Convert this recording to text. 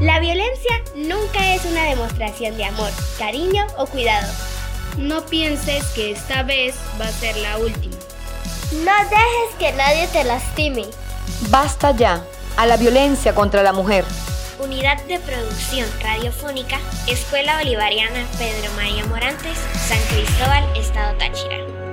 La violencia nunca es una demostración de amor, cariño o cuidado. No pienses que esta vez va a ser la última. No dejes que nadie te lastime. Basta ya a la violencia contra la mujer. Unidad de Producción Radiofónica, Escuela Bolivariana Pedro María Morantes, San Cristóbal, Estado Táchira.